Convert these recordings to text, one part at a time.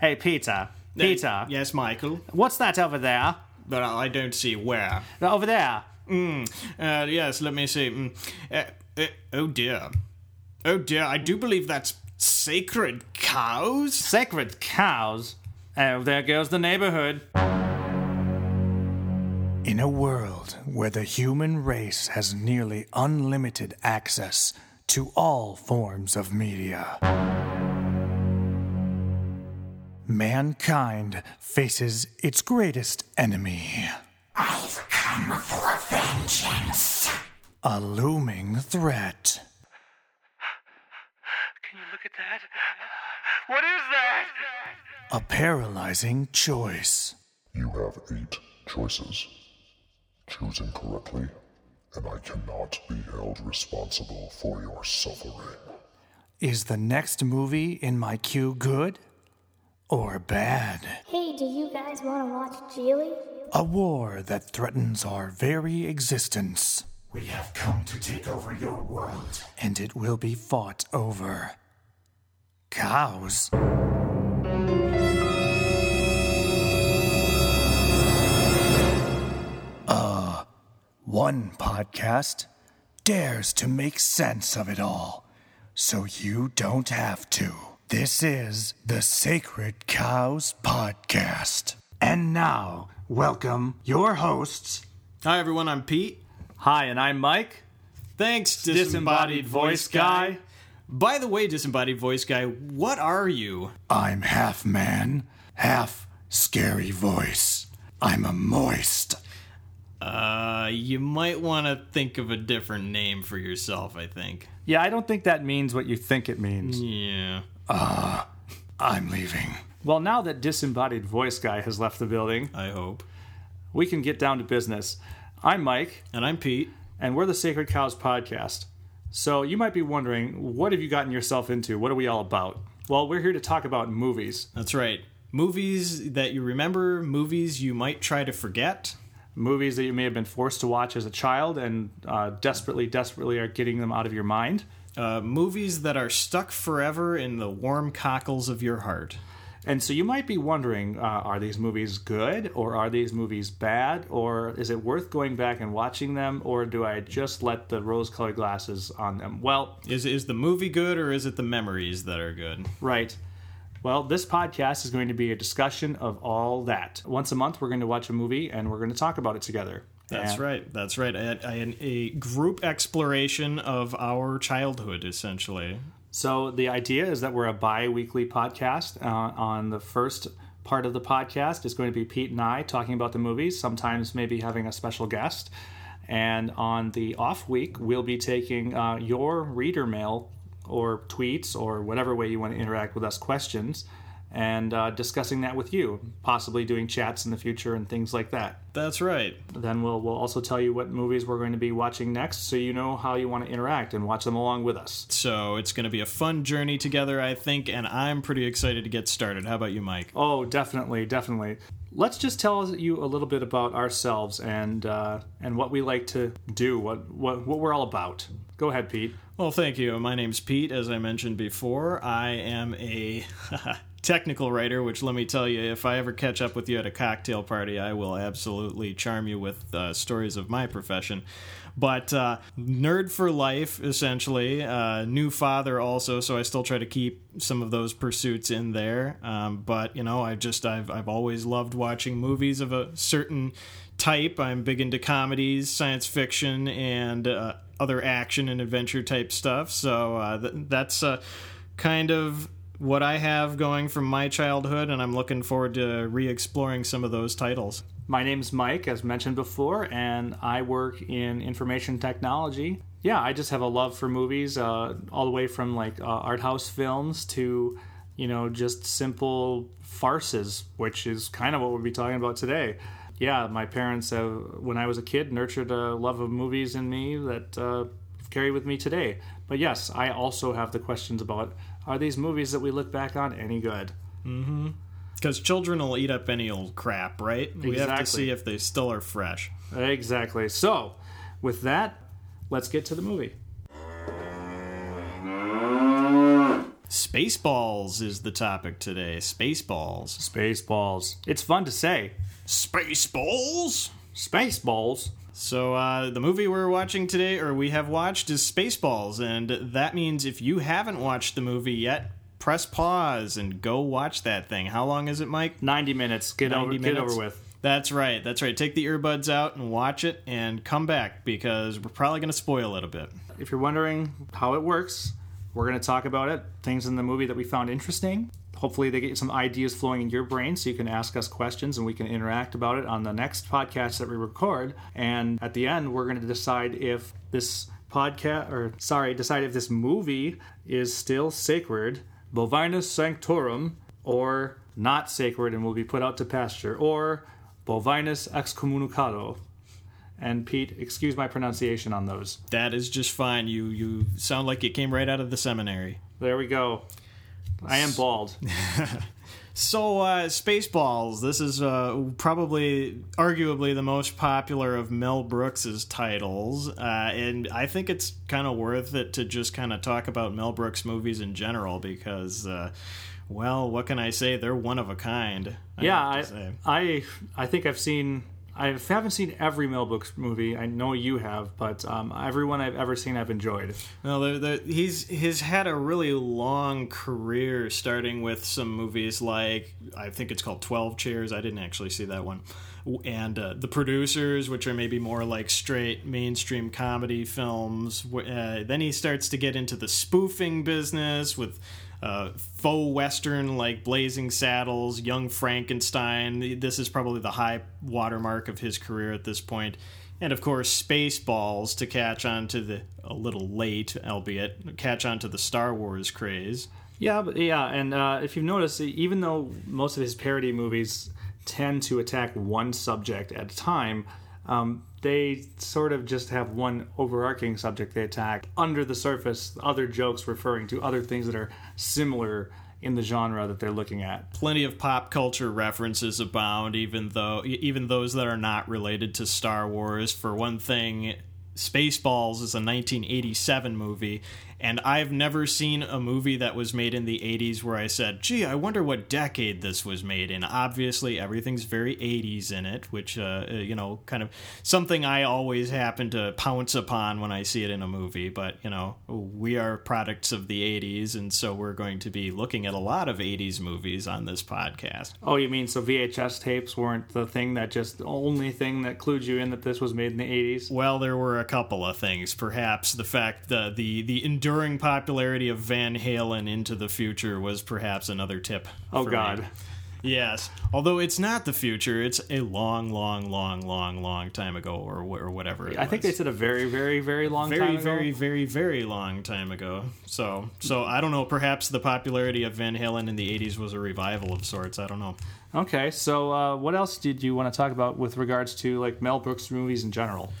Hey, Peter. Peter. Yes, Michael. What's that over there? But I don't see where. Over there. Mm. Uh, yes, let me see. Mm. Uh, uh, oh dear. Oh dear, I do believe that's sacred cows. Sacred cows. Oh, there goes the neighborhood. In a world where the human race has nearly unlimited access to all forms of media, mankind faces its greatest enemy. I've come for vengeance. A looming threat. Can you look at that? What is that? A paralyzing choice. You have eight choices. Choose incorrectly, and I cannot be held responsible for your suffering. Is the next movie in my queue good or bad? Hey, do you guys want to watch Gigli? A war that threatens our very existence, We have come to take over your world. and it will be fought over cows. Uh, one podcast dares to make sense of it all, so you don't have to. This is the Sacred Cows Podcast. And now, welcome your hosts, Hi, everyone, I'm Pete. Hi, and I'm Mike. Thanks, Disembodied disembodied, voice voice guy. By the way, disembodied voice guy, what are you? I'm half man, half scary voice. I'm a moist. Uh, you might want to think of a different name for yourself, I think. Yeah, I don't think that means what you think it means. Yeah. I'm leaving. Well, now that disembodied voice guy has left the building, I hope. we can get down to business. I'm Mike, And I'm Pete. and we're the Sacred Cows podcast. So you might be wondering, what have you gotten yourself into? What are we all about? Well, we're here to talk about movies. That's right. Movies that you remember, movies you might try to forget. Movies that you may have been forced to watch as a child and uh, desperately, desperately are getting them out of your mind. Uh, movies that are stuck forever in the warm cockles of your heart. And so you might be wondering, uh, are these movies good or are these movies bad? Or is it worth going back and watching them? Or do I just let the rose colored glasses on them? Well, Is is the movie good or is it the memories that are good? Right. Well, this podcast is going to be a discussion of all that. Once a month, we're going to watch a movie and we're going to talk about it together. That's And- right. That's right. A, a, a group exploration of our childhood, essentially. So, the idea is that we're a bi weekly podcast. Uh, on the first part of the podcast is going to be Pete and I talking about the movies, sometimes maybe having a special guest. And on the off week, we'll be taking uh, your reader mail or tweets or whatever way you want to interact with us questions and uh, discussing that with you, possibly doing chats in the future and things like that. That's right. Then we'll, we'll also tell you what movies we're going to be watching next so you know how you want to interact and watch them along with us. So it's going to be a fun journey together, I think, and I'm pretty excited to get started. How about you, Mike? Oh, definitely, definitely. Let's just tell you a little bit about ourselves and uh, and what we like to do, what, what what we're all about. Go ahead, Pete. Well, thank you. My name's Pete, as I mentioned before. I am a technical writer, which let me tell you, if I ever catch up with you at a cocktail party, I will absolutely charm you with uh, stories of my profession. But uh, nerd for life, essentially. Uh, new father, also, so I still try to keep some of those pursuits in there. Um, but you know, I just I've I've always loved watching movies of a certain type. I'm big into comedies, science fiction, and uh, other action and adventure type stuff. So uh, th- that's uh, kind of what I have going from my childhood, and I'm looking forward to re exploring some of those titles. My name's Mike, as mentioned before, and I work in information technology. Yeah, I just have a love for movies, uh, all the way from like uh, art house films to, you know, just simple farces, which is kind of what we'll be talking about today. Yeah, my parents, when I was a kid, nurtured a love of movies in me that uh, carry with me today. But yes, I also have the questions about are these movies that we look back on any good? Mm-hmm. Because children will eat up any old crap, right? We have to see if they still are fresh. Exactly. So, with that, let's get to the movie. Spaceballs is the topic today. Spaceballs. Spaceballs. It's fun to say. Spaceballs? Spaceballs. So, uh, the movie we're watching today, or we have watched, is Spaceballs. And that means if you haven't watched the movie yet, press pause and go watch that thing. How long is it, Mike? 90 minutes. Get, 90 over, get over with. That's right. That's right. Take the earbuds out and watch it and come back because we're probably going to spoil it a bit. If you're wondering how it works, we're going to talk about it. Things in the movie that we found interesting. Hopefully, they get some ideas flowing in your brain so you can ask us questions and we can interact about it on the next podcast that we record. And at the end, we're going to decide if this podcast, or sorry, decide if this movie is still sacred, bovinus sanctorum, or not sacred and will be put out to pasture, or bovinus excommunicado. And Pete, excuse my pronunciation on those. That is just fine. You you sound like you came right out of the seminary. There we go. I am bald. So, uh, Spaceballs. This is uh, probably, arguably, the most popular of Mel Brooks's titles, uh, and I think it's kind of worth it to just kind of talk about Mel Brooks movies in general because, uh, well, what can I say? They're one of a kind. I yeah, I. I I think I've seen. I haven't seen every Mel Brooks movie. I know you have, but um, everyone I've ever seen, I've enjoyed. No, he's he's had a really long career, starting with some movies like I think it's called Twelve Chairs. I didn't actually see that one, and uh, the producers, which are maybe more like straight mainstream comedy films. Uh, then he starts to get into the spoofing business with. Uh, faux western like Blazing Saddles, Young Frankenstein. This is probably the high watermark of his career at this point and of course Spaceballs to catch on to the a little late, albeit catch on to the Star Wars craze. Yeah, but yeah, and uh, if you've noticed, even though most of his parody movies tend to attack one subject at a time, um, they sort of just have one overarching subject they attack. Under the surface, other jokes referring to other things that are similar in the genre that they're looking at. Plenty of pop culture references abound, even though even those that are not related to Star Wars. For one thing, Spaceballs is a 1987 movie, and I've never seen a movie that was made in the 80s where I said, gee, I wonder what decade this was made in. Obviously, everything's very 80s in it, which, uh, uh, you know, kind of something I always happen to pounce upon when I see it in a movie. But, you know, we are products of the 80s, and so we're going to be looking at a lot of 80s movies on this podcast. Oh, you mean so VHS tapes weren't the thing that just the only thing that clued you in that this was made in the 80s? Well, there were a couple of things. Perhaps the fact that the the enduring popularity of Van Halen into the future was perhaps another tip. Oh, God. me. Yes, although it's not the future, it's a long, long, long, long, long time ago, or or whatever. It I think they said a very, very, very long very, time ago. very, very, very long time ago. So, so I don't know. Perhaps the popularity of Van Halen in the '80s was a revival of sorts. I don't know. Okay, so uh, what else did you want to talk about with regards to like Mel Brooks movies in general?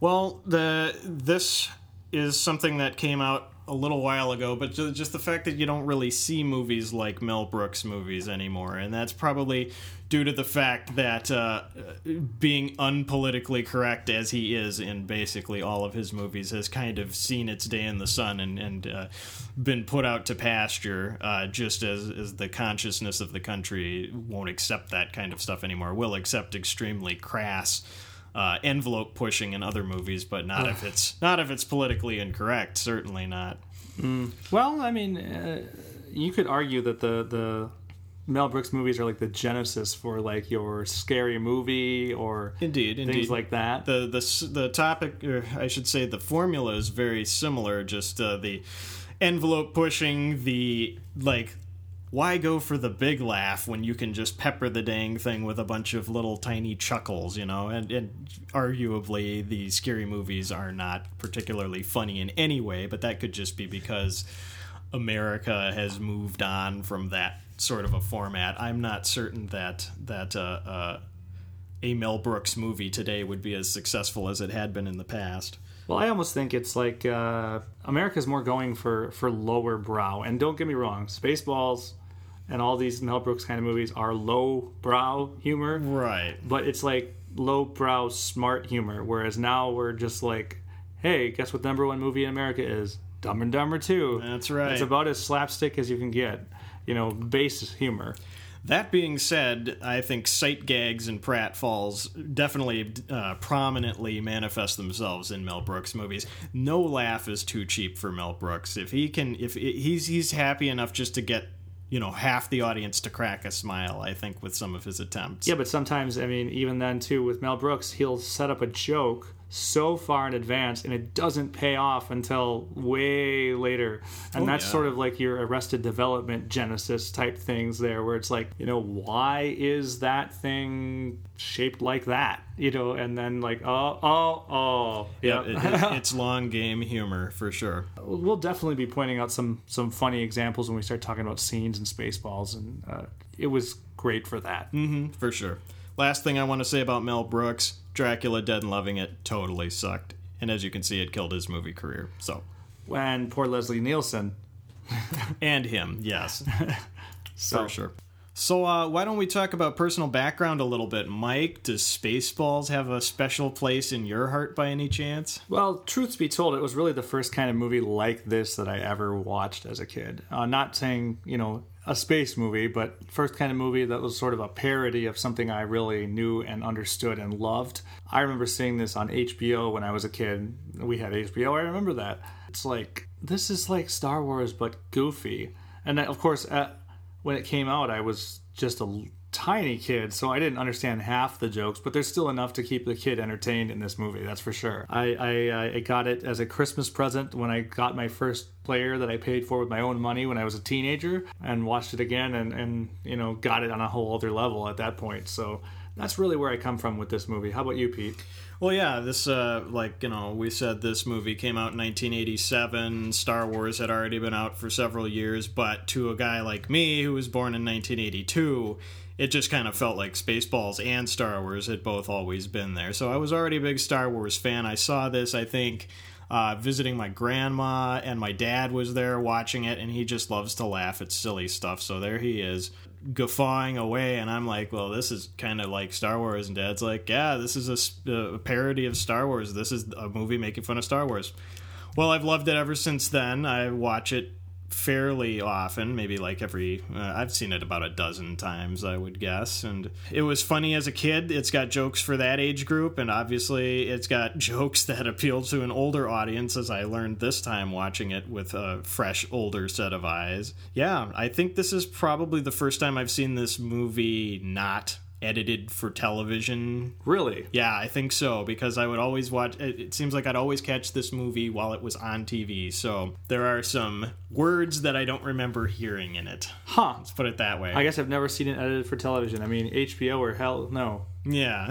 Well, the this is something that came out a little while ago, but just the fact that you don't really see movies like Mel Brooks movies anymore, and that's probably due to the fact that uh, being unpolitically correct as he is in basically all of his movies has kind of seen its day in the sun and, and uh, been put out to pasture, uh, just as, as the consciousness of the country won't accept that kind of stuff anymore, will accept extremely crass uh, envelope pushing in other movies, but not if it's not if it's politically incorrect. Certainly not. Well, I mean, uh, you could argue that the the Mel Brooks movies are like the genesis for like your scary movie or Indeed, things indeed. like that. the the the topic, or I should say, the formula is very similar. Just uh, the envelope pushing, the like. Why go for the big laugh when you can just pepper the dang thing with a bunch of little tiny chuckles, you know? And, and arguably, the scary movies are not particularly funny in any way, but that could just be because America has moved on from that sort of a format. I'm not certain that that uh, uh, a Mel Brooks movie today would be as successful as it had been in the past. Well, I almost think it's like uh, America's more going for for lower brow. And don't get me wrong, Spaceballs and all these Mel Brooks kind of movies are low brow humor, Right. but it's like low brow smart humor. Whereas now we're just like, hey, guess what number one movie in America is? Dumb and Dumber 2. That's right. It's about as slapstick as you can get. You know, base humor. That being said, I think sight gags and pratfalls definitely uh, prominently manifest themselves in Mel Brooks movies. No laugh is too cheap for Mel Brooks. If he can, if he's he's happy enough just to get you know half the audience to crack a smile, I think with some of his attempts. Yeah, but sometimes, I mean, even then too, with Mel Brooks, he'll set up a joke so far in advance and it doesn't pay off until way later and Oh, that's yeah. sort of like your arrested development genesis type things there where it's like you know why is that thing shaped like that you know and then like oh oh oh Yeah, yeah it, it- it's long game humor for sure. we'll definitely be pointing out some some funny examples when we start talking about scenes and spaceballs and uh, it was great for that For sure. Last thing I want to say about Mel Brooks Dracula Dead and Loving It totally sucked. And as you can see, it killed his movie career. So, and poor leslie nielsen and him, yes, so for sure. So, uh, why don't we talk about personal background a little bit? Mike, does Spaceballs have a special place in your heart by any chance? Well, truth be told, it was really the first kind of movie like this that I ever watched as a kid. Uh, not saying, you know, a space movie, but first kind of movie that was sort of a parody of something I really knew and understood and loved. I remember seeing this on HBO when I was a kid. We had HBO, I remember that. It's like, this is like Star Wars, but goofy. And of course, at, when it came out, I was just a tiny kid, so I didn't understand half the jokes, but there's still enough to keep the kid entertained in this movie, that's for sure. I, I, I got it as a Christmas present when I got my first player that I paid for with my own money when I was a teenager, and watched it again and, and you know, got it on a whole other level at that point. So that's really where I come from with this movie. How about you, Pete? Well, yeah, this, uh, like, you know, we said this movie came out in 1987. Star Wars had already been out for several years, but to a guy like me who was born in 1982, it just kind of felt like Spaceballs and Star Wars had both always been there. So I was already a big Star Wars fan. I saw this, I think. Uh, visiting my grandma and my dad was there watching it and he just loves to laugh at silly stuff so there he is guffawing away and i'm like well this is kind of like star wars and dad's like yeah this is a parody of star wars this is a movie making fun of star wars well i've loved it ever since then i watch it fairly often maybe like every uh, i've seen it about a dozen times i would guess. And it was funny as a kid it's got jokes for that age group and obviously it's got jokes that appeal to an older audience as i learned this time watching it with a fresh older set of eyes. Yeah i think this is probably the first time i've seen this movie not edited for television Really? yeah, I think so because I would always watch. It, it seems like I'd always catch this movie while it was on TV. So there are some words that I don't remember hearing in it. Huh. Let's put it that way. I guess I've never seen it edited for television. I mean, HBO or hell no. yeah,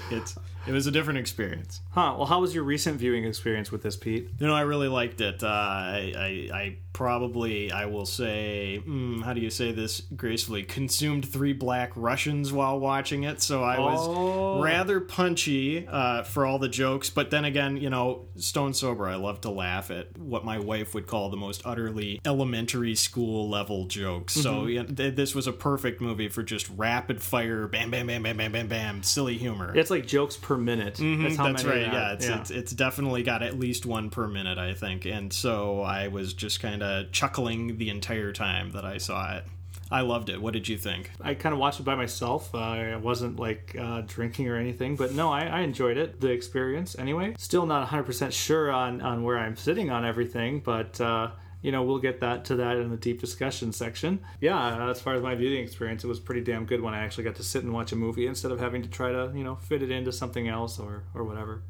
it's it was a different experience. Huh. Well, how was your recent viewing experience with this, Pete? You know, I really liked it. Uh, I, I, I probably, I will say, mm, how do you say this gracefully? Consumed three black Russians while watching it, so I was Oh. rather punchy uh, for all the jokes. But then again, you know, stone sober, I love to laugh at what my wife would call the most utterly elementary school level jokes. So Mm-hmm. yeah, th- this was a perfect movie for just rapid fire, bam, bam, bam, bam, bam, bam, bam, silly humor. It's like jokes per minute. That's Mm-hmm, That's many right. Yeah, it's, it's it's definitely got at least one per minute, I think. And so I was just kind of chuckling the entire time that I saw it. I loved it. What did you think? I kind of watched it by myself. Uh, I wasn't like uh, drinking or anything, but no, I, I enjoyed it, the experience anyway. Still not 100% sure on, on where I'm sitting on everything, but uh, you know, we'll get that to that in the deep discussion section. Yeah, uh, as far as my viewing experience, it was pretty damn good when I actually got to sit and watch a movie instead of having to try to, you know, fit it into something else or, or whatever.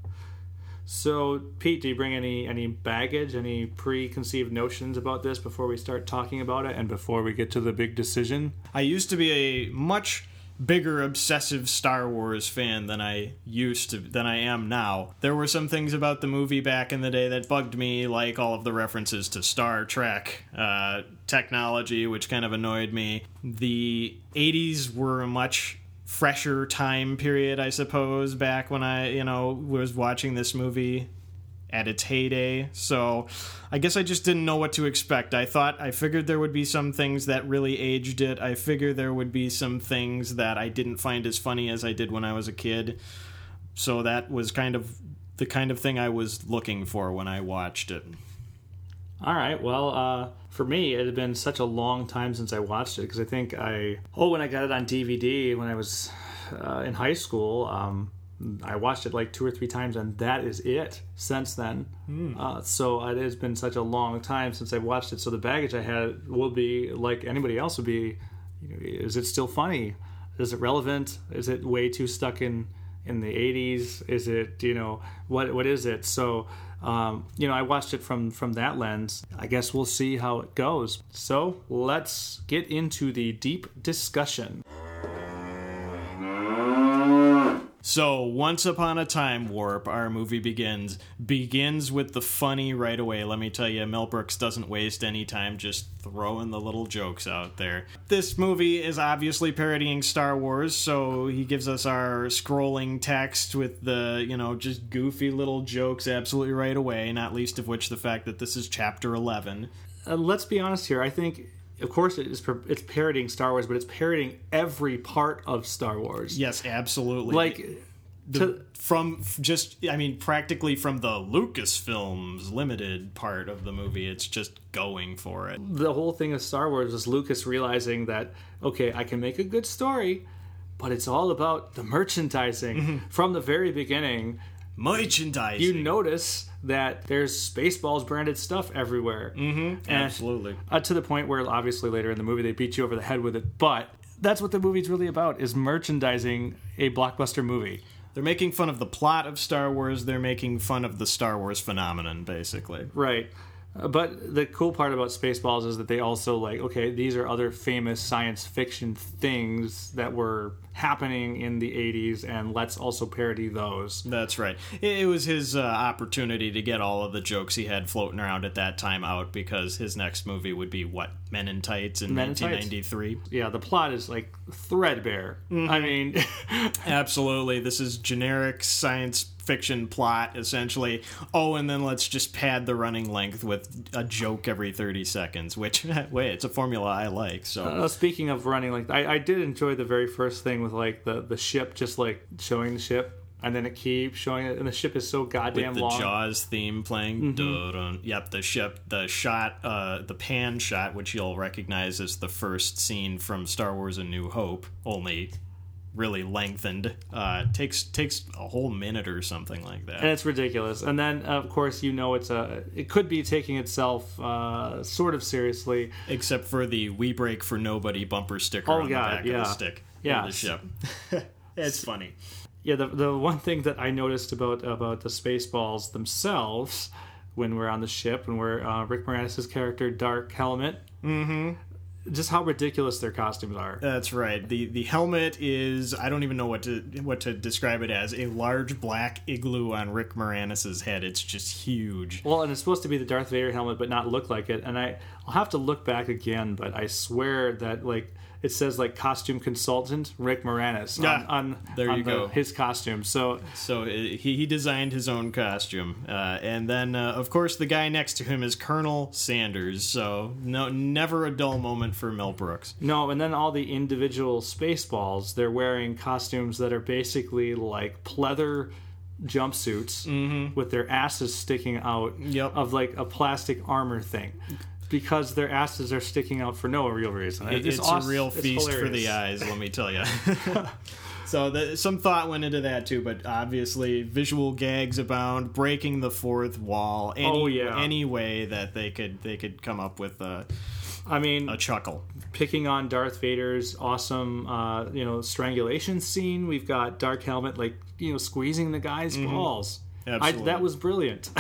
So, Pete, do you bring any any baggage, any preconceived notions about this before we start talking about it and before we get to the big decision? I used to be a much bigger obsessive Star Wars fan than I used to than I am now. There were some things about the movie back in the day that bugged me, like all of the references to Star Trek uh, technology, which kind of annoyed me. The 80s were a much fresher time period, I suppose, back when I, you know, was watching this movie at its heyday. So I guess I just didn't know what to expect. I thought I figured there would be some things that really aged it. I figured there would be some things that I didn't find as funny as I did when I was a kid. So that was kind of the kind of thing I was looking for when I watched it. All right. Well, uh, for me, it had been such a long time since I watched it because I think I oh when I got it on DVD when I was uh, in high school. Um, I watched it like two or three times, and that is it since then. Uh, so it has been such a long time since I watched it. So the baggage I had will be like anybody else would be. You know, is it still funny? Is it relevant? Is it way too stuck in in the 80s? Is it you know what what is it? So um, you know I watched it from from that lens. I guess we'll see how it goes. So let's get into the deep discussion. So, Once Upon a Time Warp, our movie begins. Begins with the funny right away. Let me tell you, Mel Brooks doesn't waste any time just throwing the little jokes out there. This movie is obviously parodying Star Wars, so he gives us our scrolling text with the, you know, just goofy little jokes absolutely right away, not least of which the fact that this is chapter 11. uh, let's be honest here. I think, of course, it is it's parodying Star Wars, but it's parodying every part of Star Wars. Yes, absolutely. Like, the, to, from just i mean practically from the lucasfilms limited part of the movie it's just going for it the whole thing of Star Wars is Lucas realizing that okay, I can make a good story, but it's all about the merchandising mm-hmm. from the very beginning. Merchandising. You notice that there's Spaceballs branded stuff everywhere. Mm-hmm. absolutely. uh, to the point where obviously later in the movie they beat you over the head with it. But that's what the movie's really about is merchandising a blockbuster movie. They're making fun of the plot of star wars. They're making fun of the star wars phenomenon basically. Right but the cool part about spaceballs is that they also like okay these are other famous science fiction things that were happening in the 80s and let's also parody those. That's right. It, was his uh, opportunity to get all of the jokes he had floating around at that time out because his next movie would be what men in tights in Men in Tights. 1993 yeah the plot is like threadbare. I mean Absolutely. This is generic science fiction plot, essentially. Oh, and then let's just pad the running length with a joke every 30 seconds, which, wait, it's a formula I like, so. Uh, speaking of running, like I, I did enjoy the very first thing with like the the ship just like showing the ship, and then it keeps showing it, and the ship is so goddamn with the long. Mm-hmm. Jaws theme playing. Dun-dun. Yep, the ship, the shot, uh, the pan shot, which you'll recognize as the first scene from Star Wars: A New Hope, only really lengthened. Uh, takes takes a whole minute or something like that. and it's ridiculous. And then of course you know it's a it could be taking itself uh, sort of seriously. except for the "We Break for Nobody" bumper sticker Oh, on God, the back yeah. of the stick. Yeah. the ship. it's funny. Yeah, the the one thing that I noticed about about the Spaceballs themselves when we're on the ship when we're uh, Rick Moranis' character Dark Helmet. Mm-hmm. Just how ridiculous their costumes are. That's right. the The helmet is I don't even know what to what to describe it as a large black igloo on Rick Moranis's head. It's just huge. Well, and it's supposed to be the Darth Vader helmet, but not look like it. And I, I'll have to look back again, but I swear that like it says like costume consultant Rick Moranis on, Yeah, on there on you the- go. his costume. So So uh, he he designed his own costume, uh, and then uh, of course the guy next to him is Colonel Sanders. So no, never a dull moment for Mel Brooks. no, and then all the individual Spaceballs, they're wearing costumes that are basically like pleather jumpsuits with their asses sticking out Mm-hmm. Yep. of like a plastic armor thing. Because their asses are sticking out for no real reason. It- it's, awes- a real feast for the eyes, let me tell you. so the, some thought went into that too, but obviously visual gags abound, breaking the fourth wall. Any, Oh, yeah. any way that they could they could come up with a, I mean, a chuckle. picking on Darth Vader's awesome, uh, you know, strangulation scene. We've got Dark Helmet, like you know, squeezing the guy's balls. Mm-hmm. Absolutely. that was brilliant.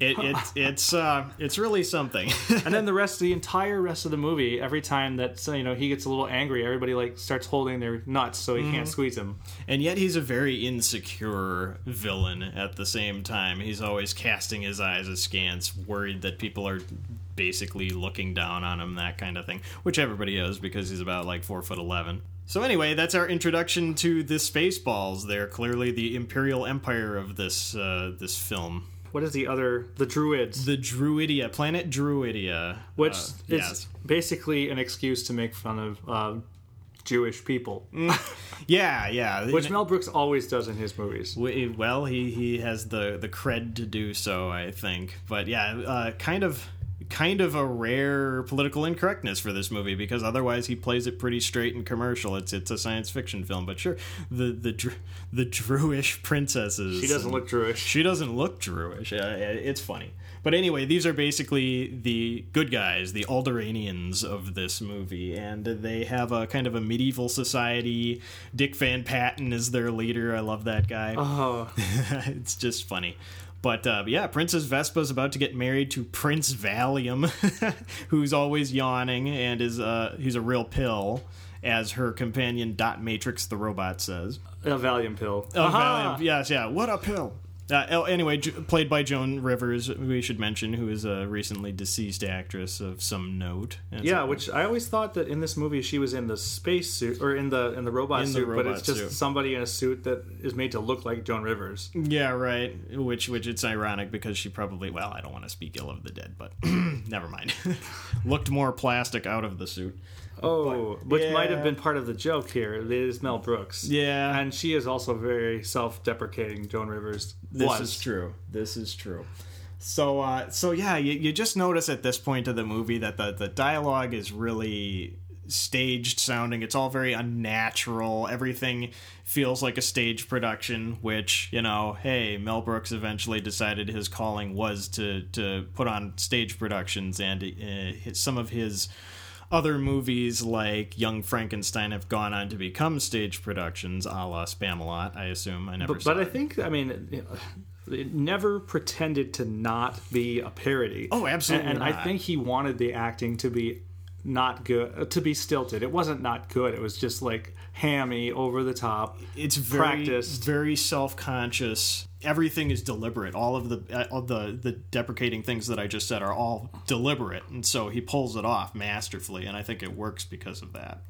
It, it it's uh it's really something. and then the rest, the entire rest of the movie, every time that so, you know he gets a little angry, everybody like starts holding their nuts so he Mm-hmm. can't squeeze him. And yet he's a very insecure villain at the same time. He's always casting his eyes askance, worried that people are basically looking down on him, that kind of thing. Which everybody is because he's about like four foot eleven. So anyway, that's our introduction to the Spaceballs. They're clearly the Imperial Empire of this uh, this film. What is the other? The Druids, The Druidia, planet Druidia. which uh, is yes. basically an excuse to make fun of uh, Jewish people, Yeah, yeah. which Mel Brooks always does in his movies. Well, he he has the the cred to do so, I think. But yeah, uh, kind of kind of a rare political incorrectness for this movie because otherwise he plays it pretty straight and commercial. It's it's a science fiction film, but sure, the the Dr- the Druish princesses. She doesn't look Druish. She doesn't look. Uh, it's funny. But anyway, these are basically the good guys, the Alderanians of this movie, and they have a kind of a medieval society. Dick Van Patten is their leader. I love that guy. Oh, it's just funny. But uh, yeah, Princess Vespa's about to get married to Prince Valium, who's always yawning and is uh, he's a real pill, as her companion Dot Matrix the robot says. a Valium pill. Aha! Valium. Yes, yeah. What a pill. Uh, oh, anyway, J- played by Joan Rivers, we should mention, who is a recently deceased actress of some note. Yeah, so- which I always thought that in this movie she was in the space suit or in the in the robot In the suit, but it's just suit. somebody in a suit that is made to look like Joan Rivers. yeah, right. Which, which it's ironic because she probably, well, I don't want to speak ill of the dead, but never mind. Looked more plastic out of the suit. Oh, which might have been part of the joke here. It is Mel Brooks. Yeah. and she is also very self-deprecating. Joan Rivers This was. is true. This is true. So, uh, so yeah, you, you just notice at this point of the movie that the the dialogue is really staged sounding. It's all very unnatural. Everything feels like a stage production. Which you know, hey, Mel Brooks eventually decided his calling was to to put on stage productions, and uh, some of his other movies like Young Frankenstein have gone on to become stage productions, a la Spamalot. I assume. I never. But, but I think I mean. It never pretended to not be a parody. Oh, absolutely And, and I think he wanted the acting to be not good, to be stilted. It wasn't not good. It was just like hammy, over the top. it's very practiced. very self-conscious everything is deliberate all of the uh, all the the deprecating things that i just said are all deliberate and so he pulls it off masterfully and i think it works because of that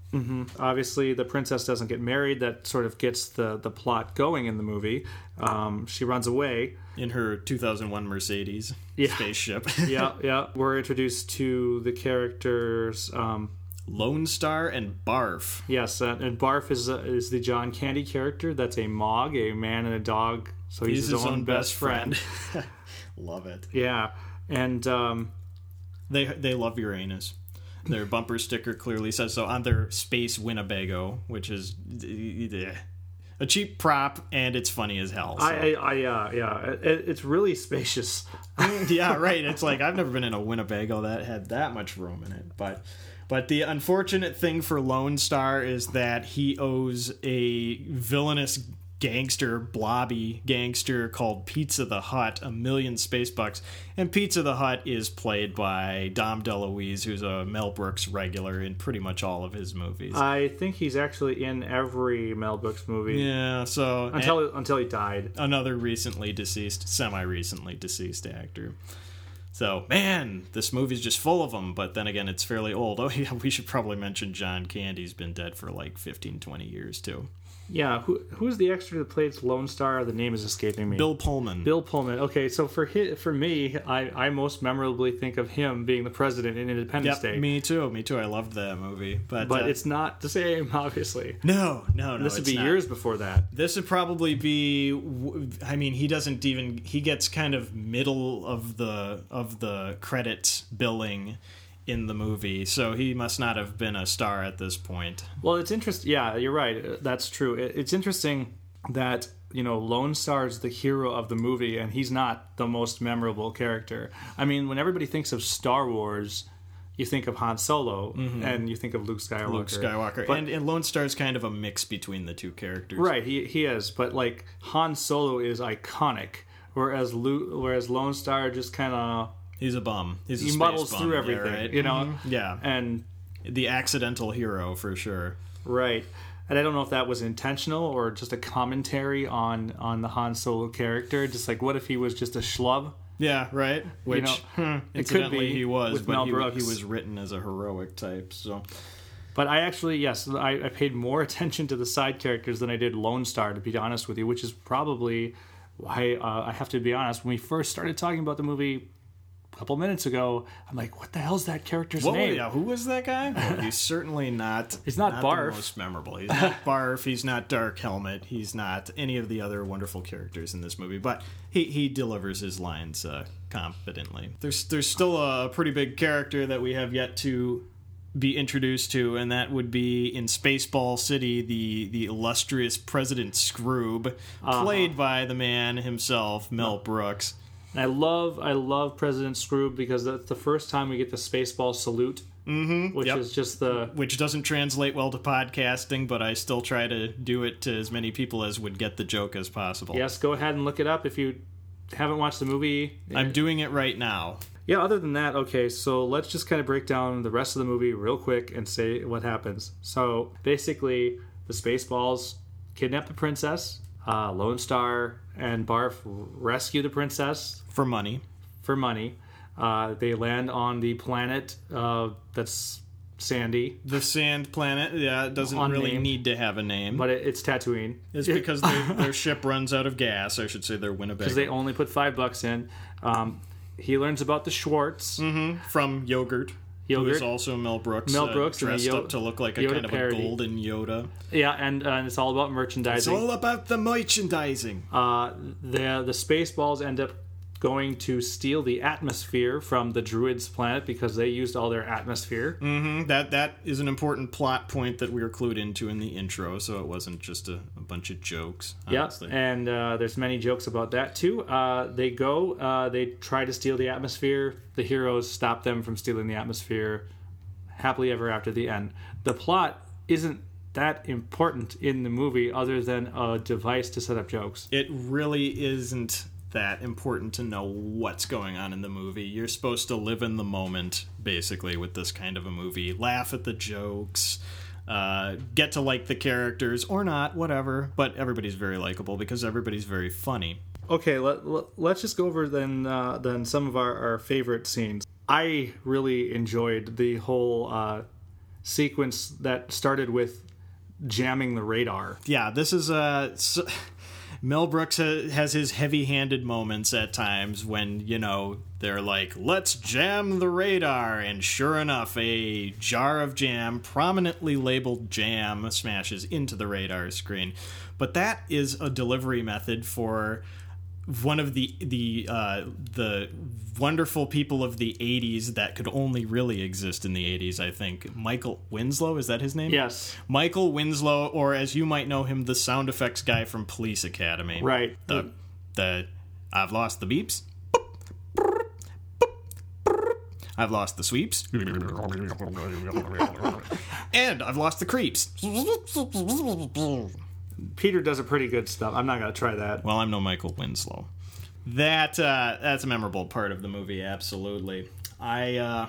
Obviously, the princess doesn't get married. That sort of gets the the plot going in the movie. Um, she runs away. in her 2001 mercedes Yeah. spaceship yeah, yeah. We're introduced to the characters. Um, lone star and barf yes, uh, and Barf is uh, is the John Candy character. That's a Mog, a man and a dog. So he's, he's his own best friend love it yeah, and um, they they love uranus their bumper sticker clearly says so on their space winnebago which is uh, a cheap prop and it's funny as hell so. I, I, I uh, yeah, it, it's really spacious. yeah, right. It's like I've never been in a Winnebago that had that much room in it. But but the unfortunate thing for Lone Star is that he owes a villainous gangster, blobby gangster called Pizza the Hut a million space bucks. And Pizza the Hut is played by Dom DeLuise, who's a Mel Brooks regular in pretty much all of his movies. I think he's actually in every Mel Brooks movie yeah, so until until he died. another recently deceased, semi recently deceased actor. So, man, this movie's just full of them, but then again, it's fairly old. Oh, yeah, we should probably mention John Candy's been dead for like 15, 20 years, too. Yeah, who who's the extra that plays Lone Star? The name is escaping me. Bill Pullman. Bill Pullman. Okay, so for hi for me, I, I most memorably think of him being the president in Independence Yep, Day. me too, me too. I loved that movie. But, but uh, it's not the same, obviously. No, no, no. this would be not. years before that. This would probably be. I mean, he doesn't even. He gets kind of middle of the of the credits billing in the movie, so he must not have been a star at this point. Well, it's interesting. Yeah, you're right. Uh, That's true. It's interesting that you know Lone Star is the hero of the movie, and he's not the most memorable character. I mean, when everybody thinks of Star Wars, you think of Han Solo, and you think of Luke Skywalker. Mm-hmm. Luke Skywalker. But- and, and Lone Star's kind of a mix between the two characters. Right, he he is, but like Han Solo is iconic, whereas Luke, whereas Lone Star just kind of He's a bum. He's a he space muddles bum, through yeah, everything, right? you know. Mhm. Yeah. And The accidental hero for sure. right, and I don't know if that was intentional or just a commentary on on the Han Solo character. Just like, what if he was just a schlub? Yeah, right. Which know, hmm, it could incidentally be he was, with but Mel he, Brooks. he was written as a heroic type. So But I actually, yes, I, I paid more attention to the side characters than I did Lone Star, to be honest with you, which is probably why uh, I have to be honest. When we first started talking about the movie couple minutes ago. I'm like, what the hell's that character's Whoa, name? yeah, who was that guy? Well, he's certainly not. He's not the Barf. most memorable. He's not Barf. He's not Dark Helmet. He's not any of the other wonderful characters in this movie. But he, he delivers his lines uh, competently. There's there's still a pretty big character that we have yet to be introduced to, and that would be in Spaceball City, the the illustrious President Scroob, Uh-huh. played by the man himself, Mel Brooks. And I love I love President Scroob because that's the first time we get the Spaceball salute, mm-hmm. which Yep. is just the which doesn't translate well to podcasting, but I still try to do it to as many people as would get the joke as possible. yes. Go ahead and look it up if you haven't watched the movie. I'm doing it right now. Yeah, other than that, okay, so let's just kind of break down the rest of the movie real quick and say what happens. So basically, the Spaceballs kidnap the princess, uh, Lone Star and Barf rescue the princess For money. for money. Uh, they land on the planet uh, that's sandy, The sand planet, yeah, it doesn't really need to have a name. but it, it's Tatooine. it's because their, their ship runs out of gas. I should say their Winnebago. Because they only put five bucks in. Um, he learns about the Schwartz. From Yogurt. Who Yogurt. is also Mel Brooks. Mel uh, Brooks the dressed Yo- up to look like a Yoda kind of parody. a golden Yoda. Yeah, and, uh, and it's all about merchandising. It's all about the merchandising. uh, the the Spaceballs end up going to steal the atmosphere from the Druids' planet because they used all their atmosphere. That that is an important plot point that we were clued into in the intro, so it wasn't just a, a bunch of jokes. Yep, and uh, there's many jokes about that too. Uh, they go, uh, they try to steal the atmosphere. The heroes stop them from stealing the atmosphere. Happily ever after the end. The plot isn't that important in the movie, other than a device to set up jokes. it really isn't that important to know what's going on in the movie. You're supposed to live in the moment, basically, with this kind of a movie. Laugh at the jokes, uh, get to like the characters or not, whatever. But everybody's very likable because everybody's very funny. Okay, let, let, us just go over then uh, then some of our, our favorite scenes. I really enjoyed the whole uh, sequence that started with jamming the radar. Yeah, this is uh, s Mel Brooks ha- has his heavy-handed moments at times when you know they're like, "Let's jam the radar," and sure enough, a jar of jam, prominently labeled "jam," smashes into the radar screen. But that is a delivery method for one of the the uh, the wonderful people of the '80s that could only really exist in the '80s. I think Michael Winslow is that his name? Yes, Michael Winslow, or as you might know him, the sound effects guy from Police Academy. right. The the I've lost the beeps. I've lost the sweeps. and I've lost the creeps. Peter does a pretty good stuff. I'm not gonna try that. Well, I'm no Michael Winslow. That uh, that's a memorable part of the movie. Absolutely. I uh,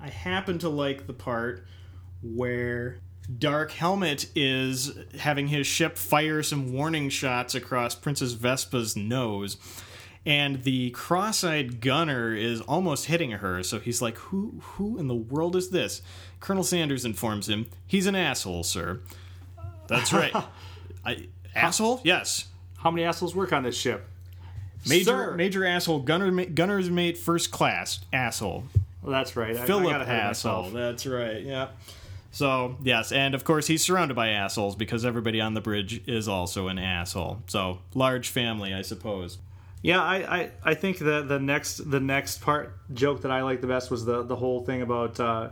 I happen to like the part where Dark Helmet is having his ship fire some warning shots across Princess Vespa's nose. And the cross-eyed gunner is almost hitting her, so he's like, "Who, who in the world is this?" Colonel Sanders informs him, "He's an asshole, sir." That's right. I, asshole? Yes. How many assholes work on this ship? Major Sir. major asshole gunner gunner's mate first class asshole Well, that's right. I, I Philip got ahead of asshole myself. that's right yeah so yes and of course he's surrounded by assholes because everybody on the bridge is also an asshole so large family I suppose Yeah, I, I, I think that the next the next part joke that I like the best was the the whole thing about uh,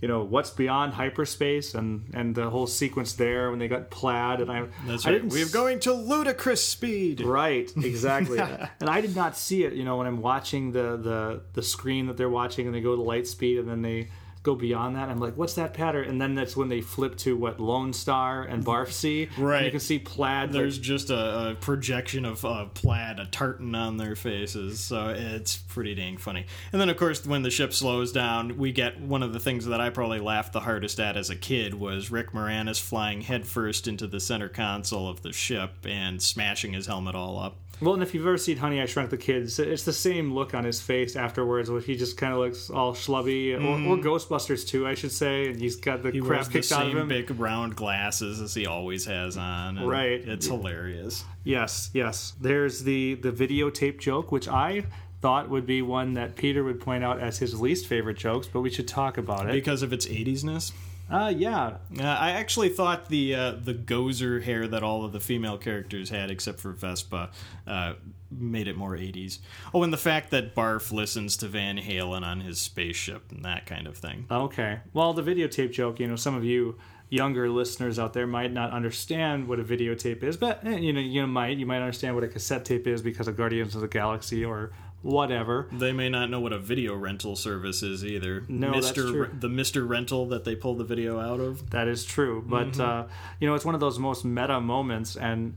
you know what's beyond hyperspace and and the whole sequence there when they got plaid and I that's right. we're going to ludicrous speed. Right, exactly. and I did not see it, you know, when I'm watching the, the the screen that they're watching and they go to light speed and then they go beyond that. I'm like, what's that pattern? And then that's when they flip to what Lone Star and Barf see. And Right. you can see plaid. there's like, just a, a projection of uh, plaid, a tartan on their faces, so it's pretty dang funny. And then, of course, when the ship slows down, we get one of the things that I probably laughed the hardest at as a kid was Rick Moranis flying headfirst into the center console of the ship and smashing his helmet all up. Well, and if you've ever seen Honey, I Shrunk the Kids, it's the same look on his face afterwards where he just kind of looks all schlubby. Or, or Ghostbusters, too, I should say. And he's got the Mm-hmm. He crap wears the out of same him. big round glasses as he always has on. Right. It's hilarious. Yes, yes. There's the the videotape joke, which I thought would be one that Peter would point out as his least favorite jokes, but we should talk about it. because of its 80s-ness. Uh, yeah. Uh, I actually thought the uh, the gozer hair that all of the female characters had, except for Vespa, uh, made it more 80s. Oh, and the fact that Barf listens to Van Halen on his spaceship and that kind of thing. Okay. Well, the videotape joke, you know, some of you younger listeners out there might not understand what a videotape is, but eh, you know, you might you might understand what a cassette tape is because of Guardians of the Galaxy or whatever. They may not know what a video rental service is either. No, that's Mr. true. the Mr. Rental that they pull the video out of. That is true, but uh, you know, it's one of those most meta moments, and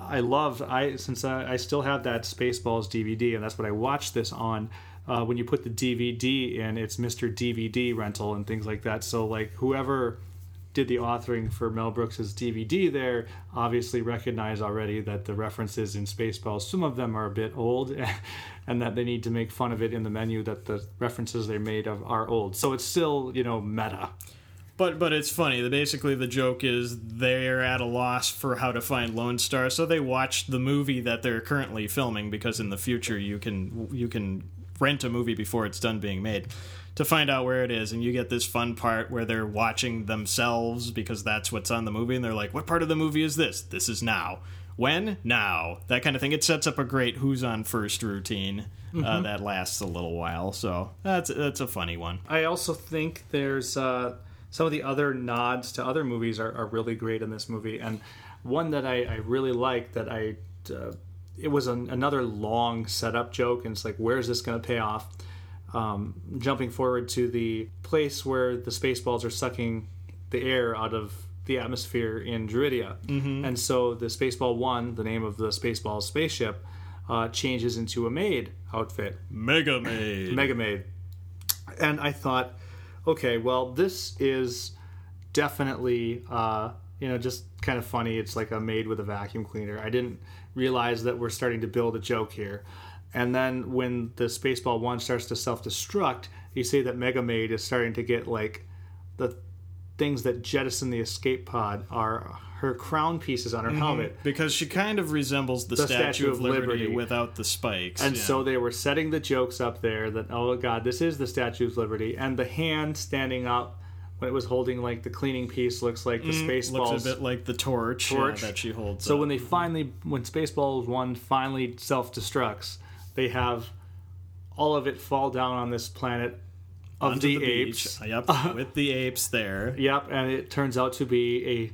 I love I since I, I still have that Spaceballs DVD, and that's what I watched this on. Uh, when you put the DVD in, it's Mr. DVD rental and things like that. So like whoever did the authoring for Mel Brooks's DVD there obviously recognized already that the references in Spaceballs, some of them are a bit old, and that they need to make fun of it in the menu that the references they made of are old. So it's still you know meta. But but it's funny. The, basically, the joke is they're at a loss for how to find Lone Star, so they watch the movie that they're currently filming because in the future you can you can rent a movie before it's done being made to find out where it is, and you get this fun part where they're watching themselves because that's what's on the movie, and they're like, "What part of the movie is this? This is now." When? Now. That kind of thing. It sets up a great who's on first routine uh, that lasts a little while. So that's that's a funny one. I also think there's uh, some of the other nods to other movies are, are really great in this movie, and one that I, I really like that I uh, it was an, another long setup joke, and it's like where's this going to pay off? Um, jumping forward to the place where the spaceballs are sucking the air out of the atmosphere in Druidia, and so the Spaceball One, the name of the Spaceball spaceship, uh, changes into a maid outfit. Mega Maid. Mega Maid. And I thought, okay, well, this is definitely, uh, you know, just kind of funny. It's like a maid with a vacuum cleaner. I didn't realize that we're starting to build a joke here. And then when the Spaceball 1 starts to self destruct, you see that Mega Maid is starting to get like the things that jettison the escape pod are her crown pieces on her mm-hmm. helmet. because she kind of resembles the, Statue, of Liberty, without the spikes. And yeah. so they were setting the jokes up there that oh god, this is the Statue of Liberty, and the hand standing up when it was holding like the cleaning piece looks like the mm, looks Spaceballs. a bit like the torch, yeah, that she holds. so up. when they finally, when Spaceballs one finally self destructs, they have all of it fall down on this planet of the, beach, apes. Yep, with the apes there. Yep, and it turns out to be a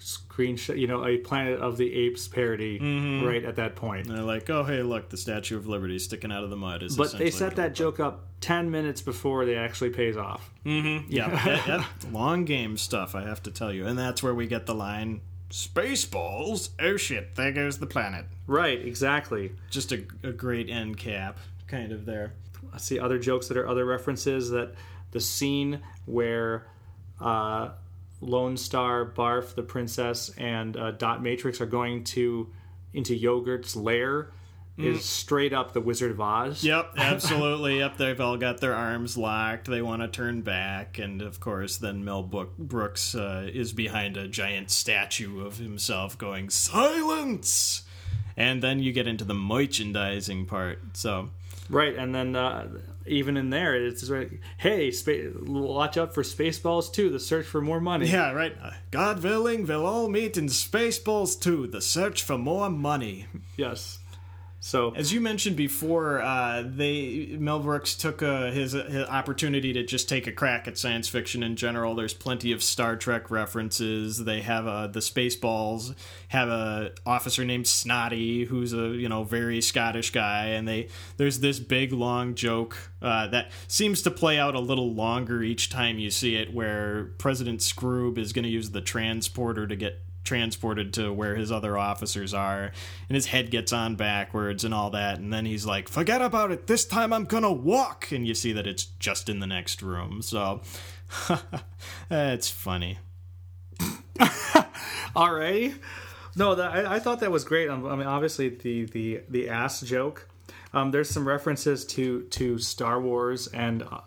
screenshot, you know, a Planet of the Apes parody Mm-hmm. right at that point. And they're like, "Oh, hey, look, the Statue of Liberty sticking out of the mud." Is But they set that joke up 10 minutes before they actually pays off. looks- Yeah, that- that- long game stuff, I have to tell you, and that's where we get the line. Spaceballs? Oh shit, there goes the planet. Right, exactly. Just a, a great end cap, kind of there. I see other jokes that are other references that the scene where uh, Lone Star, Barf, the princess, and uh, Dot Matrix are going to into Yogurt's lair is straight up the Wizard of Oz. Yep, absolutely. yep, they've all got their arms locked. They want to turn back, and of course, then Mel Brooks uh, is behind a giant statue of himself, going "Silence!" And then you get into the merchandising part. So, Right, and then uh, even in there, it's like, hey, spa- watch out for Spaceballs 2, the search for more money. yeah, right. Uh, God willing, we'll all meet in Spaceballs 2, the search for more money. Yes. So As you mentioned before, uh, they Mel Brooks took uh, his, his opportunity to just take a crack at science fiction in general. There's plenty of Star Trek references. They have uh, the Spaceballs have a officer named Snotty, who's a you know very Scottish guy, and they there's this big long joke uh, that seems to play out a little longer each time you see it, where President Scroob is going to use the transporter to get transported to where his other officers are and his head gets on backwards and all that and then he's like forget about it this time i'm gonna walk and you see that it's just in the next room so it's funny Alrighty. No, that, I, I thought that was great. Um, I mean, obviously the the the ass joke. Um, there's some references to to Star Wars and uh,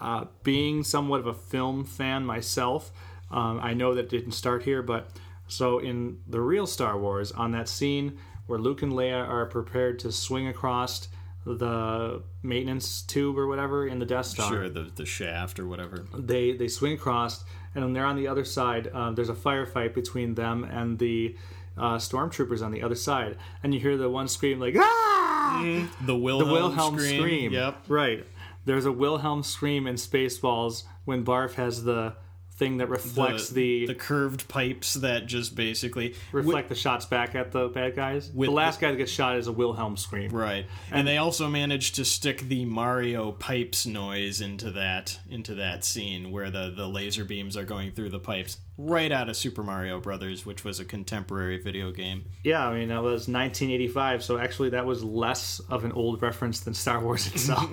uh, being somewhat of a film fan myself. Um, I know that didn't start here, but so in the real Star Wars, on that scene where Luke and Leia are prepared to swing across the maintenance tube or whatever in the Death Star. Sure, the the shaft or whatever. They they swing across, and when they're on the other side, uh, there's a firefight between them and the uh, stormtroopers on the other side, and you hear the one scream like ah, The Wilhelm, the Wilhelm scream. scream. Yep. Right. There's a Wilhelm scream in Spaceballs when Barf has the thing that reflects the, the curved pipes that just basically reflect the shots back at the bad guys. With the last guy that gets shot is a Wilhelm scream. Right. And they also managed to stick the Mario pipes noise into that into that scene where the, the laser beams are going through the pipes right out of Super Mario Brothers, which was a contemporary video game. Yeah, I mean that was 1985, so actually that was less of an old reference than Star Wars itself.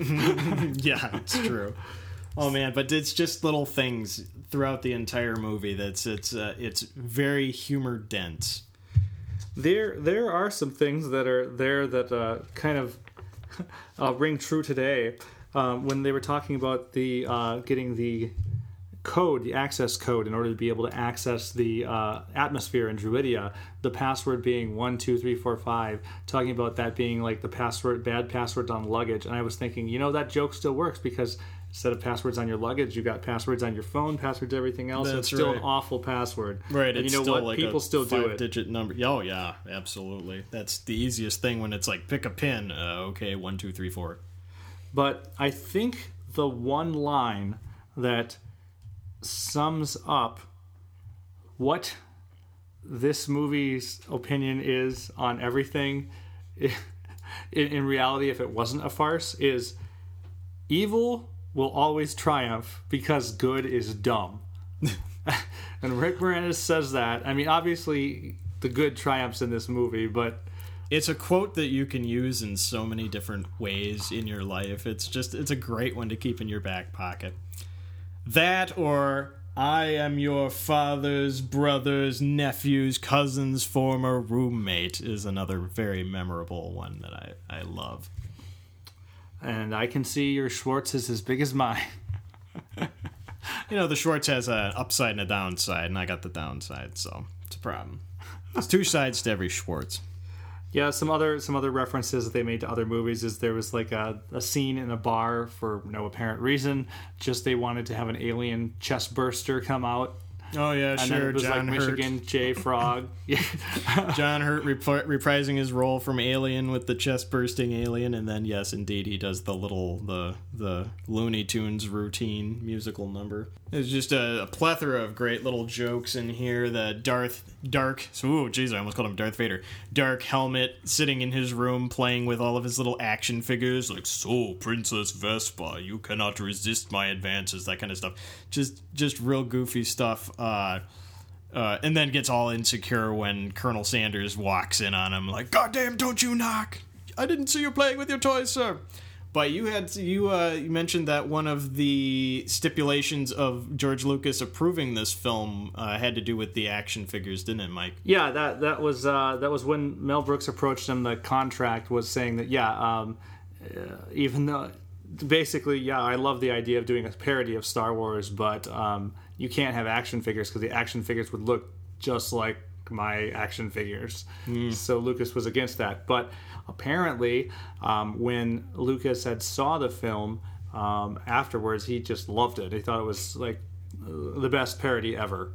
yeah, it's true. Oh man, but it's just little things throughout the entire movie that's it's uh, it's very humor dense. there there are some things that are there that uh, kind of uh, ring true today. Um, when they were talking about the uh, getting the code, the access code, in order to be able to access the uh, atmosphere in Druidia, the password being one two three four five, talking about that being like the password, bad passwords on luggage, and I was thinking, you know, that joke still works because instead of passwords on your luggage, You've got passwords on your phone, passwords everything else. That's it's still right. an awful password, Right, And it's you know still what? like People still do it. Digit number. Oh yeah, absolutely. That's the easiest thing when it's like pick a pin. Uh, okay, one, two, three, four. But I think the one line that sums up what this movie's opinion is on everything in, in reality if it wasn't a farce is evil will always triumph because good is dumb and rick moranis says that i mean obviously the good triumphs in this movie but It's a quote that you can use in so many different ways in your life. It's just it's a great one to keep in your back pocket. That or I am your father's brother's nephew's cousin's former roommate is another very memorable one that I, I love. And i can see your schwartz is as big as mine You know, the Schwartz has an upside and a downside, and I got the downside, so it's a problem. There's two sides to every Schwartz. Yeah, some other some other references that they made to other movies is there was like a, a scene in a bar for no apparent reason. Just they wanted to have an alien chest burster come out. Oh yeah, And sure. it was John like Hurt. Michigan J Frog. John Hurt rep- reprising his role from Alien with the chest bursting alien, and then yes, indeed, he does the little the the Looney Tunes routine musical number. There's just a, a plethora of great little jokes in here. The Darth Dark, ooh, jeez, I almost called him Darth Vader. Dark helmet sitting in his room playing with all of his little action figures, like so Princess Vespa, you cannot resist my advances, that kind of stuff. Just just real goofy stuff. Uh, uh, and then gets all insecure when Colonel Sanders walks in on him, like, "Goddamn, don't you knock! I didn't see you playing with your toys, sir." But you had you uh, you mentioned that one of the stipulations of George Lucas approving this film uh, had to do with the action figures, didn't it, Mike? yeah, that that was uh, that was when Mel Brooks approached him. The contract was saying that yeah, um, uh, even though basically yeah, I love the idea of doing a parody of Star Wars, but um, you can't have action figures because the action figures would look just like my action figures. So Lucas was against that. But apparently, um, when Lucas had saw the film um, afterwards, he just loved it. He thought it was like the best parody ever.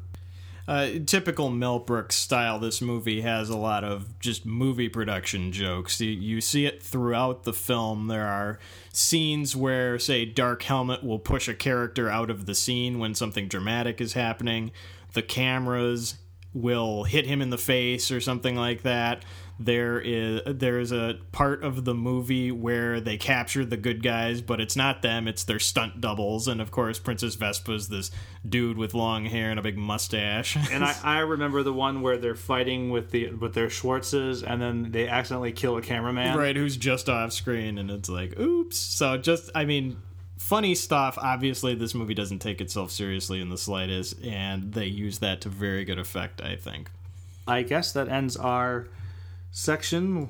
Uh, typical Mel Brooks style, this movie has a lot of just movie production jokes. You, you see it throughout the film. There are scenes where, say, Dark Helmet will push a character out of the scene when something dramatic is happening. The cameras will hit him in the face or something like that. There is there's a part of the movie where they capture the good guys, but it's not them; it's their stunt doubles. And of course, Princess Vespa's this dude with long hair and a big mustache. And I, I remember the one where they're fighting with the with their Schwartzes, and then they accidentally kill a cameraman. right, who's just off screen, and it's like, oops. So just, I mean, funny stuff. Obviously, this movie doesn't take itself seriously in the slightest, and they use that to very good effect. I think. I guess that ends our section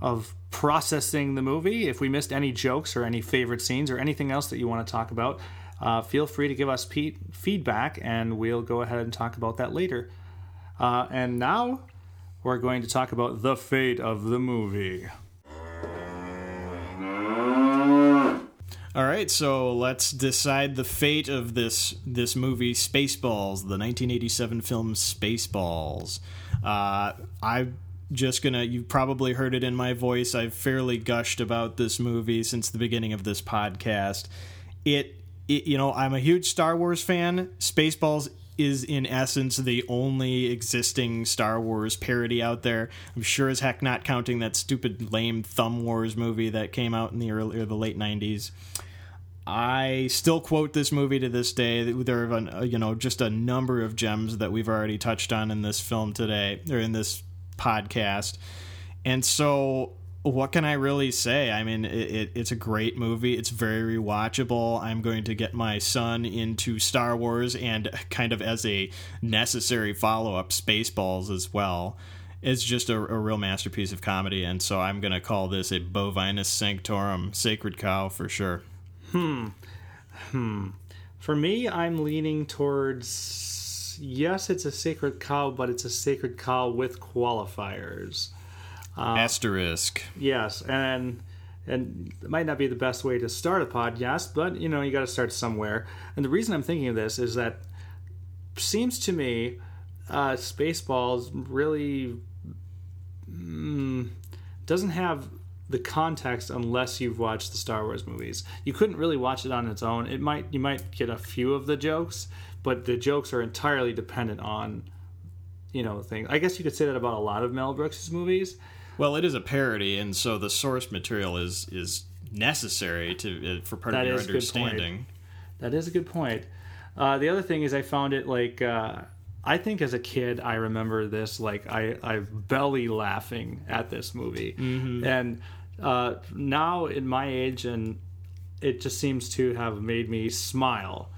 of processing the movie. If we missed any jokes or any favorite scenes or anything else that you want to talk about, uh, feel free to give us pe- feedback and we'll go ahead and talk about that later. Uh, and now we're going to talk about the fate of the movie. All right, so let's decide the fate of this this movie, Spaceballs, the 1987 film Spaceballs. Uh, I'm just gonna. You've probably heard it in my voice. I've fairly gushed about this movie since the beginning of this podcast. It, it you know, I'm a huge Star Wars fan. Spaceballs is in essence the only existing Star Wars parody out there. I'm sure as heck not counting that stupid lame Thumb Wars movie that came out in the early or the late 90s. I still quote this movie to this day. There are uh, you know just a number of gems that we've already touched on in this film today or in this podcast, and so what can I really say? I mean, it, it, it's a great movie. It's very rewatchable. I'm going to get my son into Star Wars and kind of as a necessary follow up, Spaceballs as well. It's just a, a real masterpiece of comedy, and so I'm going to call this a bovinus sanctorum, sacred cow for sure. Hmm. Hmm. For me, I'm leaning towards yes, it's a sacred cow, but it's a sacred cow with qualifiers. Uh, Asterisk. Yes, and and it might not be the best way to start a podcast, but you know you got to start somewhere. And the reason I'm thinking of this is that seems to me uh, Spaceballs really mm, doesn't have the context unless you've watched the Star Wars movies. You couldn't really watch it on its own. It might you might get a few of the jokes, but the jokes are entirely dependent on you know things. I guess you could say that about a lot of Mel Brooks' movies. Well, it is a parody, and so the source material is is necessary to uh, for part that of your understanding. That is a good point. Uh, the other thing is, I found it like uh, I think as a kid, I remember this like I I belly laughing at this movie, mm-hmm. and uh, now in my age, and it just seems to have made me smile.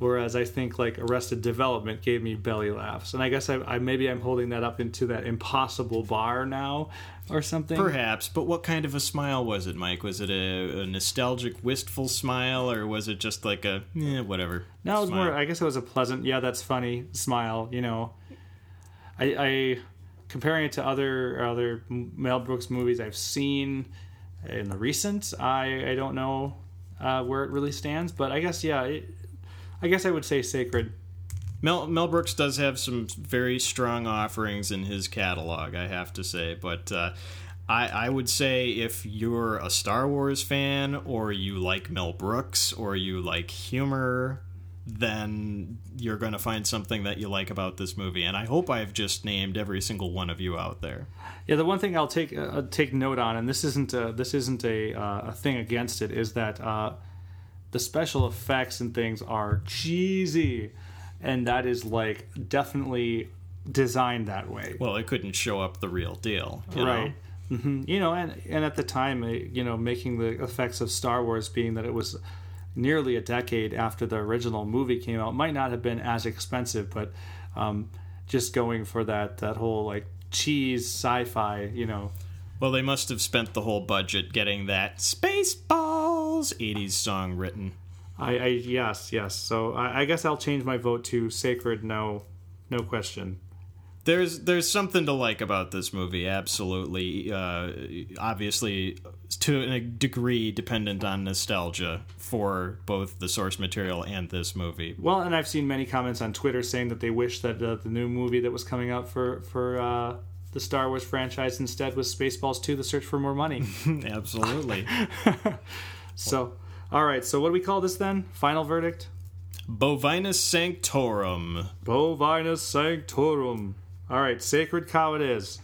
Whereas I think like Arrested Development gave me belly laughs, and I guess I, I maybe I'm holding that up into that impossible bar now, or something. Perhaps, but what kind of a smile was it, Mike? Was it a, a nostalgic, wistful smile, or was it just like a yeah, whatever? No, it was smile? more. I guess it was a pleasant, yeah, that's funny smile. You know, I, I comparing it to other other Mel Brooks movies I've seen in the recent, I I don't know uh, where it really stands, but I guess yeah, it, I guess I would say sacred. Mel Mel Brooks does have some very strong offerings in his catalog, I have to say, but. Uh, I, I would say if you're a Star Wars fan, or you like Mel Brooks, or you like humor, then you're going to find something that you like about this movie. And I hope I've just named every single one of you out there. Yeah, the one thing I'll take uh, take note on, and this isn't a, this isn't a uh, a thing against it, is that uh, the special effects and things are cheesy, and that is like definitely designed that way. Well, it couldn't show up the real deal, you right? Mm-hmm. You know, and and at the time, you know, making the effects of Star Wars being that it was nearly a decade after the original movie came out might not have been as expensive, but um, just going for that that whole like cheese sci-fi, you know. Well, they must have spent the whole budget getting that Spaceballs '80s song written. I, I yes, yes. So I, I guess I'll change my vote to Sacred. No, no question there's there's something to like about this movie absolutely uh, obviously to a degree dependent on nostalgia for both the source material and this movie well and i've seen many comments on twitter saying that they wish that uh, the new movie that was coming out for for uh, the star wars franchise instead was spaceballs 2 the search for more money absolutely so all right so what do we call this then final verdict bovinus sanctorum bovinus sanctorum all right, sacred cow it is.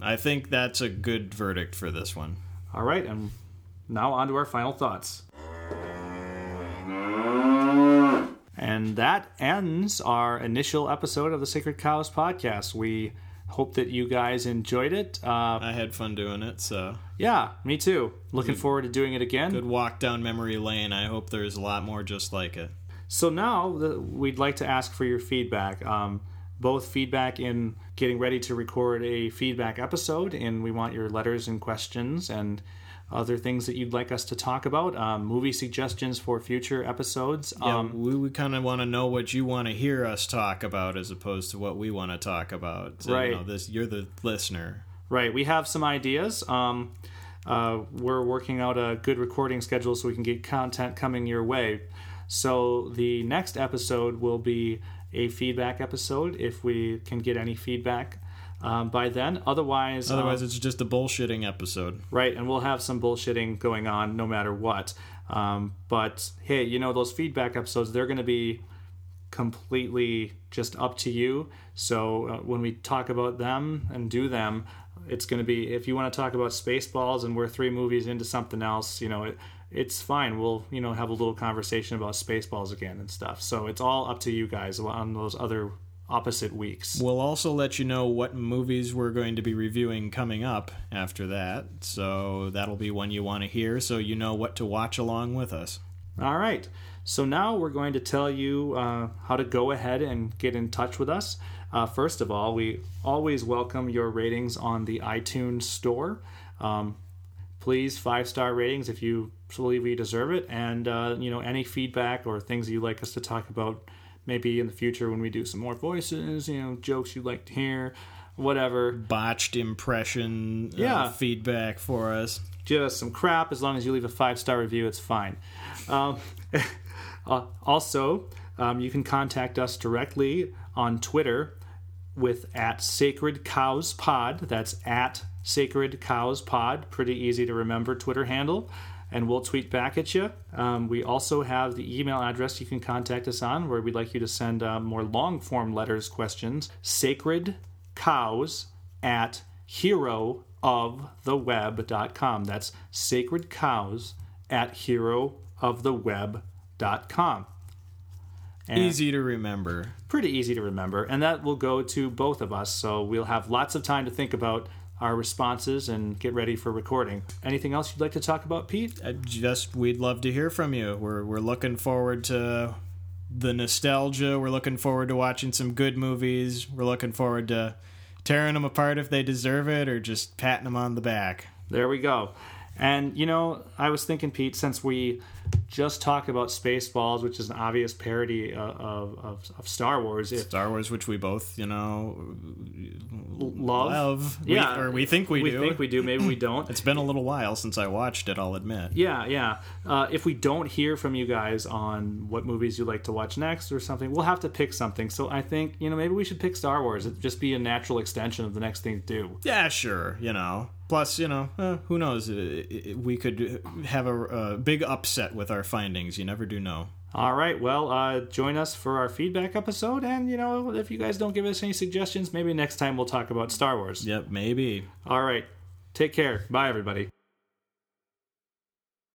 I think that's a good verdict for this one. All right, and now on to our final thoughts. And that ends our initial episode of the Sacred Cows podcast. We hope that you guys enjoyed it. Uh, I had fun doing it, so. Yeah, me too. Looking good, forward to doing it again. Good walk down memory lane. I hope there's a lot more just like it. So now the, we'd like to ask for your feedback. Um, both feedback in getting ready to record a feedback episode, and we want your letters and questions and other things that you'd like us to talk about, um, movie suggestions for future episodes. Yeah, um, we, we kind of want to know what you want to hear us talk about as opposed to what we want to talk about. So, right. You know, this you're the listener. Right. We have some ideas. Um, uh, we're working out a good recording schedule so we can get content coming your way. So the next episode will be a feedback episode if we can get any feedback um, by then. Otherwise, Otherwise, um, it's just a bullshitting episode. right, and we'll have some bullshitting going on no matter what. Um, but hey, you know those feedback episodes, they're going to be completely just up to you. So uh, when we talk about them and do them, it's going to be if you want to talk about Spaceballs and we're three movies into something else, you know, it, it's fine. We'll you know have a little conversation about Spaceballs again and stuff. So it's all up to you guys on those other opposite weeks. We'll also let you know what movies we're going to be reviewing coming up after that. So that'll be one you want to hear so you know what to watch along with us. All right. So now we're going to tell you uh, how to go ahead and get in touch with us. Uh, first of all, we always welcome your ratings on the iTunes store. Um, please, five star ratings if you believe we deserve it, and uh, you know any feedback or things you'd like us to talk about, maybe in the future when we do some more voices, you know, jokes you'd like to hear, whatever. Botched impression uh, Yeah. feedback for us. us some crap as long as you leave a five star review it's fine um, uh, also um, you can contact us directly on twitter with at sacred cows pod that's at sacred cows pod pretty easy to remember twitter handle and we'll tweet back at you um, we also have the email address you can contact us on where we'd like you to send uh, more long form letters questions sacred cows at herooftheweb.com. That's sacred cows at herooftheweb.com. And Easy to remember. Pretty easy to remember. And that will go to both of us. So we'll have lots of time to think about our responses and get ready for recording. Anything else you'd like to talk about, Pete? Uh, Just we'd love to hear from you. We're we're looking forward to the nostalgia. We're looking forward to watching some good movies. We're looking forward to tearing them apart if they deserve it, or just patting them on the back. There we go. And you know, I was thinking, Pete, since we just talk about Spaceballs, which is an obvious parody uh, of, of, of Star Wars, if Star Wars, which we both, you know, love, love. We- yeah, or we think we, we do. think we do, maybe we don't. It's been a little while since I watched it. I'll admit. Yeah, yeah. Uh, if we don't hear from you guys on what movies you'd like to watch next or something, we'll have to pick something. So I think you know maybe we should pick Star Wars. It'd just be a natural extension of the next thing to do. Yeah, sure. You know. Plus, you know, eh, who knows? We could have a, a big upset with our findings. You never do know. All right. Well, uh, join us for our feedback episode, and you know if you guys don't give us any suggestions, maybe next time we'll talk about Star Wars. Yep, maybe. All right. Take care. Bye, everybody.